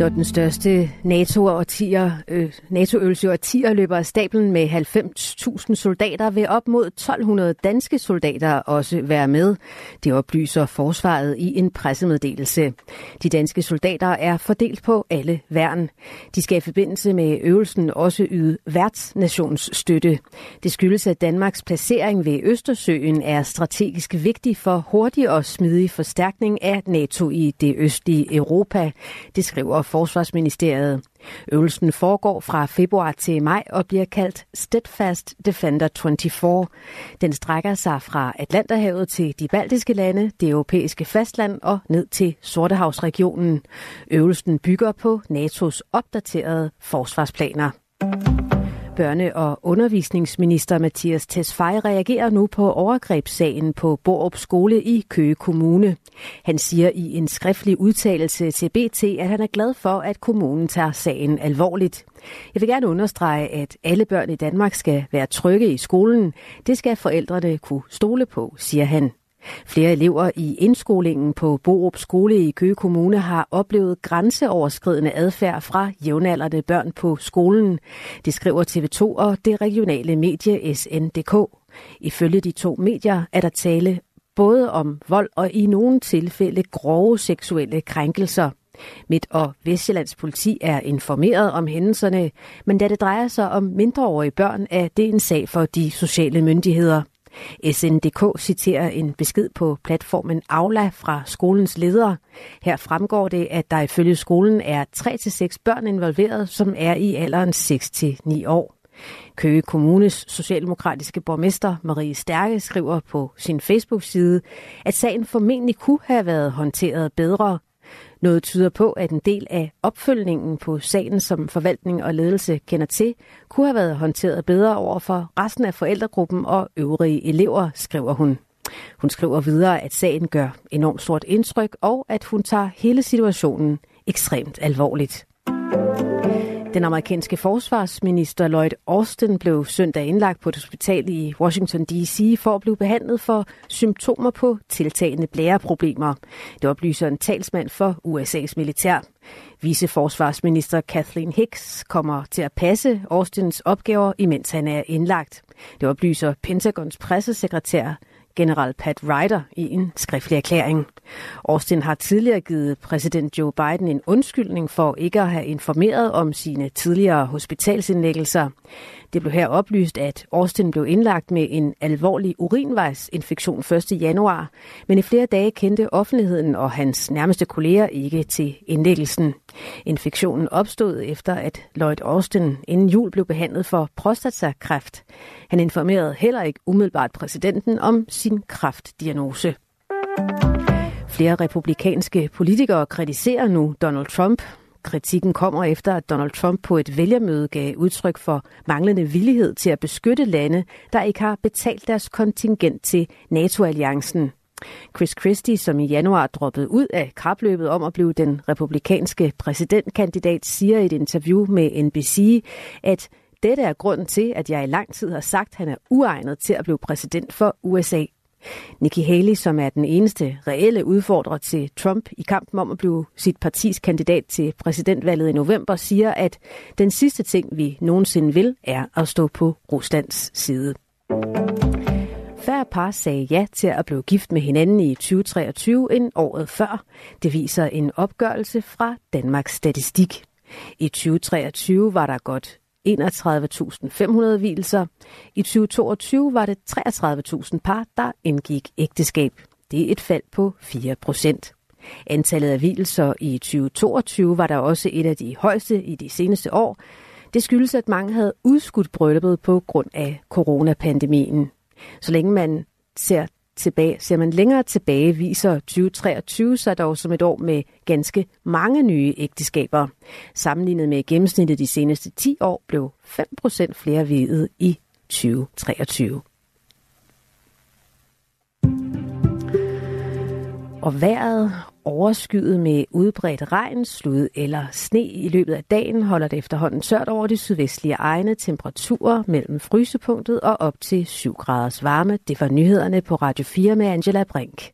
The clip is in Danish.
Når den største NATO-årtier, øh, NATO-øvelse årtier løber af stablen med 90.000 soldater, vil op mod 1200 danske soldater også være med. Det oplyser forsvaret i en pressemeddelelse. De danske soldater er fordelt på alle værn. De skal i forbindelse med øvelsen også yde værtsnationsstøtte. Det skyldes, at Danmarks placering ved Østersøen er strategisk vigtig for hurtig og smidig forstærkning af NATO i det østlige Europa. Det skriver Forsvarsministeriet. Øvelsen foregår fra februar til maj og bliver kaldt Steadfast Defender 24. Den strækker sig fra Atlanterhavet til de baltiske lande, det europæiske fastland og ned til Sortehavsregionen. Øvelsen bygger på NATO's opdaterede forsvarsplaner. Børne- og undervisningsminister Mathias Tesfaye reagerer nu på overgrebssagen på Borup Skole i Køge Kommune. Han siger i en skriftlig udtalelse til BT, at han er glad for, at kommunen tager sagen alvorligt. Jeg vil gerne understrege, at alle børn i Danmark skal være trygge i skolen. Det skal forældrene kunne stole på, siger han. Flere elever i indskolingen på Borup Skole i Køge Kommune har oplevet grænseoverskridende adfærd fra jævnaldrende børn på skolen. Det skriver TV2 og det regionale medie SNDK. Ifølge de to medier er der tale både om vold og i nogle tilfælde grove seksuelle krænkelser. Midt- og Vestjyllands politi er informeret om hændelserne, men da det drejer sig om mindreårige børn, er det en sag for de sociale myndigheder. SNDK citerer en besked på platformen Aula fra skolens ledere. Her fremgår det, at der ifølge skolen er 3-6 børn involveret, som er i alderen 6-9 år. Køge Kommunes socialdemokratiske borgmester Marie Stærke skriver på sin Facebook-side, at sagen formentlig kunne have været håndteret bedre, noget tyder på, at en del af opfølgningen på sagen, som forvaltning og ledelse kender til, kunne have været håndteret bedre over for resten af forældregruppen og øvrige elever, skriver hun. Hun skriver videre, at sagen gør enormt stort indtryk, og at hun tager hele situationen ekstremt alvorligt. Den amerikanske forsvarsminister Lloyd Austin blev søndag indlagt på et hospital i Washington D.C. for at blive behandlet for symptomer på tiltagende blæreproblemer. Det oplyser en talsmand for USA's militær. Viceforsvarsminister Kathleen Hicks kommer til at passe Austins opgaver, imens han er indlagt. Det oplyser Pentagons pressesekretær general Pat Ryder i en skriftlig erklæring. Austin har tidligere givet præsident Joe Biden en undskyldning for ikke at have informeret om sine tidligere hospitalsindlæggelser. Det blev her oplyst, at Austin blev indlagt med en alvorlig urinvejsinfektion 1. januar, men i flere dage kendte offentligheden og hans nærmeste kolleger ikke til indlæggelsen. Infektionen opstod efter, at Lloyd Austin inden jul blev behandlet for prostatakræft. Han informerede heller ikke umiddelbart præsidenten om sin kræftdiagnose. Flere republikanske politikere kritiserer nu Donald Trump Kritikken kommer efter, at Donald Trump på et vælgermøde gav udtryk for manglende villighed til at beskytte lande, der ikke har betalt deres kontingent til NATO-alliancen. Chris Christie, som i januar droppede ud af kapløbet om at blive den republikanske præsidentkandidat, siger i et interview med NBC, at dette er grunden til, at jeg i lang tid har sagt, at han er uegnet til at blive præsident for USA. Nikki Haley, som er den eneste reelle udfordrer til Trump i kampen om at blive sit partis kandidat til præsidentvalget i november, siger, at den sidste ting, vi nogensinde vil, er at stå på Ruslands side. Færre par sagde ja til at blive gift med hinanden i 2023 end året før. Det viser en opgørelse fra Danmarks Statistik. I 2023 var der godt 31.500 hvilser. I 2022 var det 33.000 par, der indgik ægteskab. Det er et fald på 4 procent. Antallet af hvilser i 2022 var der også et af de højeste i de seneste år. Det skyldes, at mange havde udskudt brylluppet på grund af coronapandemien. Så længe man ser tilbage, ser man længere tilbage, viser 2023 sig dog som et år med ganske mange nye ægteskaber. Sammenlignet med gennemsnittet de seneste 10 år blev 5% flere videt i 2023. Og vejret overskyet med udbredt regn, slud eller sne i løbet af dagen holder det efterhånden tørt over de sydvestlige egne. Temperaturer mellem frysepunktet og op til 7 graders varme. Det var nyhederne på Radio 4 med Angela Brink.